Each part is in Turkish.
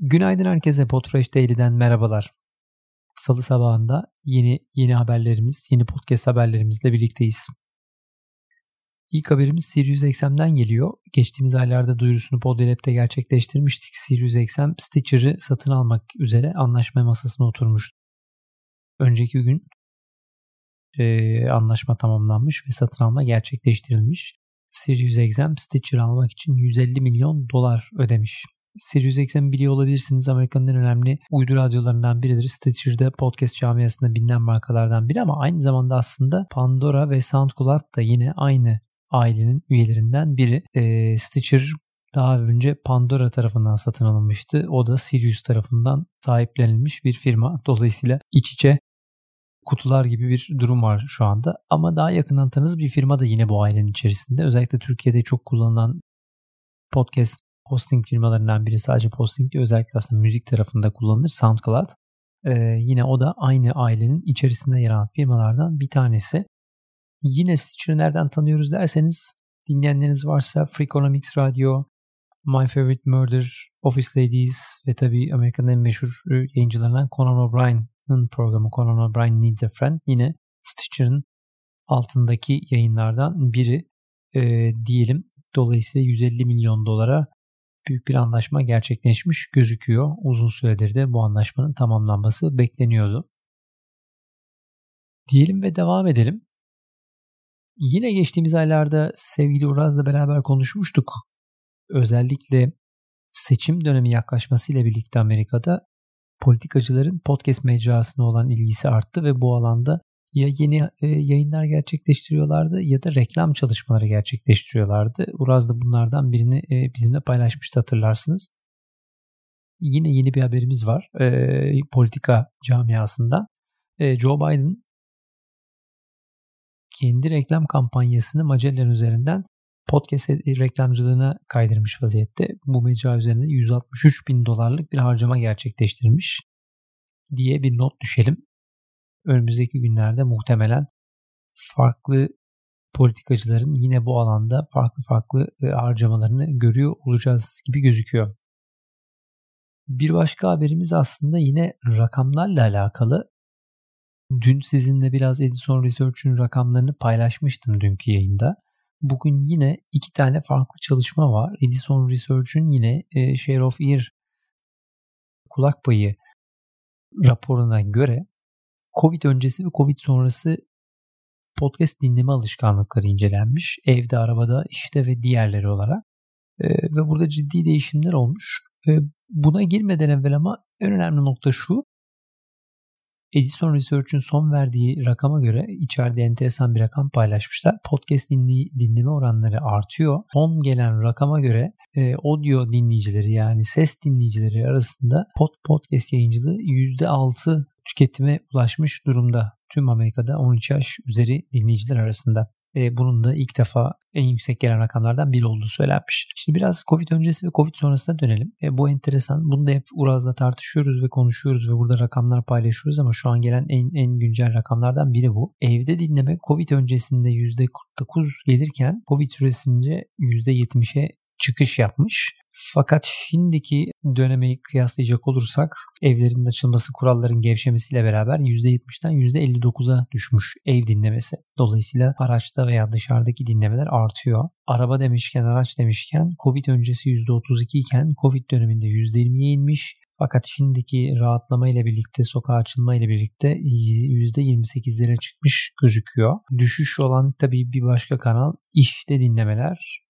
Günaydın herkese Podfresh Daily'den merhabalar. Salı sabahında yeni yeni haberlerimiz, yeni podcast haberlerimizle birlikteyiz. İlk haberimiz SiriusXM'den geliyor. Geçtiğimiz aylarda duyurusunu Podlab'de gerçekleştirmiştik. SiriusXM Stitcher'ı satın almak üzere anlaşma masasına oturmuştu. Önceki gün e, anlaşma tamamlanmış ve satın alma gerçekleştirilmiş. SiriusXM Stitcher almak için 150 milyon dolar ödemiş. SiriusXM biliyor olabilirsiniz. Amerika'nın en önemli uydu radyolarından biridir. Stitcher'da podcast camiasında bilinen markalardan biri ama aynı zamanda aslında Pandora ve SoundCloud da yine aynı ailenin üyelerinden biri. E, Stitcher daha önce Pandora tarafından satın alınmıştı. O da Sirius tarafından sahiplenilmiş bir firma. Dolayısıyla iç içe kutular gibi bir durum var şu anda. Ama daha yakından tanız bir firma da yine bu ailenin içerisinde. Özellikle Türkiye'de çok kullanılan podcast hosting firmalarından biri sadece hosting değil özellikle aslında müzik tarafında kullanılır SoundCloud. Ee, yine o da aynı ailenin içerisinde yer alan firmalardan bir tanesi. Yine Stitcher'ı nereden tanıyoruz derseniz dinleyenleriniz varsa Freakonomics Radio, My Favorite Murder, Office Ladies ve tabii Amerika'nın en meşhur e, yayıncılarından Conan O'Brien'ın programı Conan O'Brien Needs a Friend yine Stitcher'ın altındaki yayınlardan biri e, diyelim. Dolayısıyla 150 milyon dolara büyük bir anlaşma gerçekleşmiş gözüküyor. Uzun süredir de bu anlaşmanın tamamlanması bekleniyordu. Diyelim ve devam edelim. Yine geçtiğimiz aylarda sevgili Uraz'la beraber konuşmuştuk. Özellikle seçim dönemi yaklaşmasıyla birlikte Amerika'da politikacıların podcast mecrasına olan ilgisi arttı ve bu alanda ya yeni e, yayınlar gerçekleştiriyorlardı ya da reklam çalışmaları gerçekleştiriyorlardı. Uraz da bunlardan birini e, bizimle paylaşmıştı hatırlarsınız. Yine yeni bir haberimiz var e, politika camiasında. E, Joe Biden kendi reklam kampanyasını Magellan üzerinden podcast reklamcılığına kaydırmış vaziyette. Bu mecra üzerinde 163 bin dolarlık bir harcama gerçekleştirmiş diye bir not düşelim önümüzdeki günlerde muhtemelen farklı politikacıların yine bu alanda farklı farklı e, harcamalarını görüyor olacağız gibi gözüküyor. Bir başka haberimiz aslında yine rakamlarla alakalı. Dün sizinle biraz Edison Research'ün rakamlarını paylaşmıştım dünkü yayında. Bugün yine iki tane farklı çalışma var. Edison Research'ün yine e, Share of Ear kulak payı raporuna göre Covid öncesi ve Covid sonrası podcast dinleme alışkanlıkları incelenmiş. Evde, arabada, işte ve diğerleri olarak. E, ve burada ciddi değişimler olmuş. E, buna girmeden evvel ama en önemli nokta şu. Edison Research'ün son verdiği rakama göre içeride enteresan bir rakam paylaşmışlar. Podcast dinley- dinleme oranları artıyor. Son gelen rakama göre e, audio dinleyicileri yani ses dinleyicileri arasında pod podcast yayıncılığı %6 tüketime ulaşmış durumda. Tüm Amerika'da 13 yaş üzeri dinleyiciler arasında. E, bunun da ilk defa en yüksek gelen rakamlardan biri olduğu söylenmiş. Şimdi biraz Covid öncesi ve Covid sonrasına dönelim. E, bu enteresan. Bunu da hep Uraz'la tartışıyoruz ve konuşuyoruz ve burada rakamlar paylaşıyoruz ama şu an gelen en, en güncel rakamlardan biri bu. Evde dinleme Covid öncesinde %49 gelirken Covid süresince %70'e çıkış yapmış. Fakat şimdiki dönemi kıyaslayacak olursak evlerin açılması kuralların gevşemesiyle beraber %70'den %59'a düşmüş ev dinlemesi. Dolayısıyla araçta veya dışarıdaki dinlemeler artıyor. Araba demişken, araç demişken Covid öncesi %32 iken Covid döneminde %20'ye inmiş. Fakat şimdiki rahatlama ile birlikte, sokağa açılma ile birlikte %28'lere çıkmış gözüküyor. Düşüş olan tabii bir başka kanal işte dinlemeler.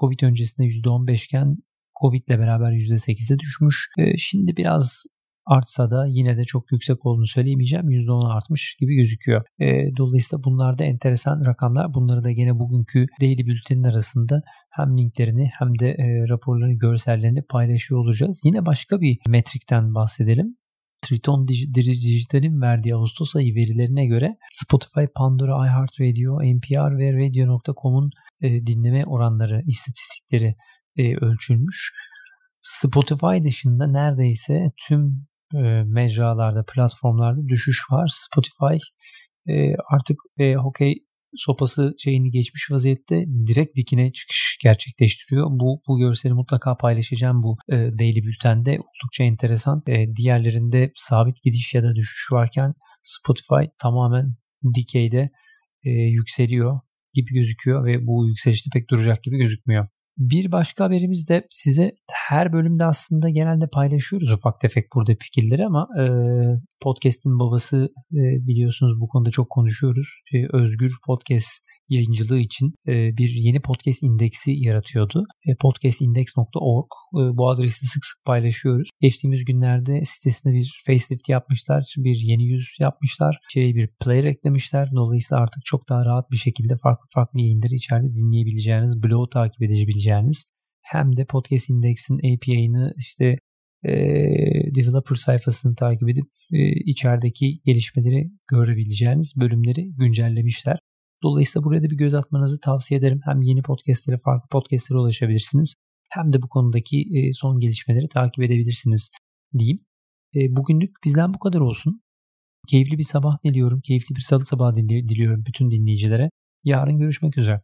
Covid öncesinde %15 iken Covid ile beraber %8'e düşmüş. Şimdi biraz artsa da yine de çok yüksek olduğunu söyleyemeyeceğim. %10 artmış gibi gözüküyor. E, dolayısıyla bunlar da enteresan rakamlar. Bunları da gene bugünkü Daily Bülten'in arasında hem linklerini hem de e, raporlarını, görsellerini paylaşıyor olacağız. Yine başka bir metrikten bahsedelim. Triton Dijital'in verdiği Ağustos ayı verilerine göre Spotify, Pandora, iHeartRadio, NPR ve Radio.com'un e, dinleme oranları, istatistikleri e, ölçülmüş. Spotify dışında neredeyse tüm e, mecralarda, platformlarda düşüş var. Spotify e, artık e, hokey sopası şeyini geçmiş vaziyette direkt dikine çıkış gerçekleştiriyor. Bu, bu görseli mutlaka paylaşacağım bu e, Daily Bülten'de. Oldukça enteresan. E, diğerlerinde sabit gidiş ya da düşüş varken Spotify tamamen dikeyde e, yükseliyor gibi gözüküyor ve bu yükselişte pek duracak gibi gözükmüyor. Bir başka haberimiz de size her bölümde aslında genelde paylaşıyoruz ufak tefek burada fikirleri ama e, podcast'in babası e, biliyorsunuz bu konuda çok konuşuyoruz. E, özgür podcast yayıncılığı için e, bir yeni podcast indeksi yaratıyordu. E, podcastindex.org e, bu adresi sık sık paylaşıyoruz. Geçtiğimiz günlerde sitesinde bir facelift yapmışlar. Bir yeni yüz yapmışlar. İçeriye bir player eklemişler. Dolayısıyla artık çok daha rahat bir şekilde farklı farklı yayınları içeride dinleyebileceğiniz, blogu takip edebileceğiniz hem de Podcast Index'in API'ını işte e, developer sayfasını takip edip e, içerideki gelişmeleri görebileceğiniz bölümleri güncellemişler. Dolayısıyla buraya da bir göz atmanızı tavsiye ederim. Hem yeni podcastlere, farklı podcastlere ulaşabilirsiniz. Hem de bu konudaki e, son gelişmeleri takip edebilirsiniz diyeyim. E, bugünlük bizden bu kadar olsun. Keyifli bir sabah diliyorum. Keyifli bir salı sabahı diliyorum bütün dinleyicilere. Yarın görüşmek üzere.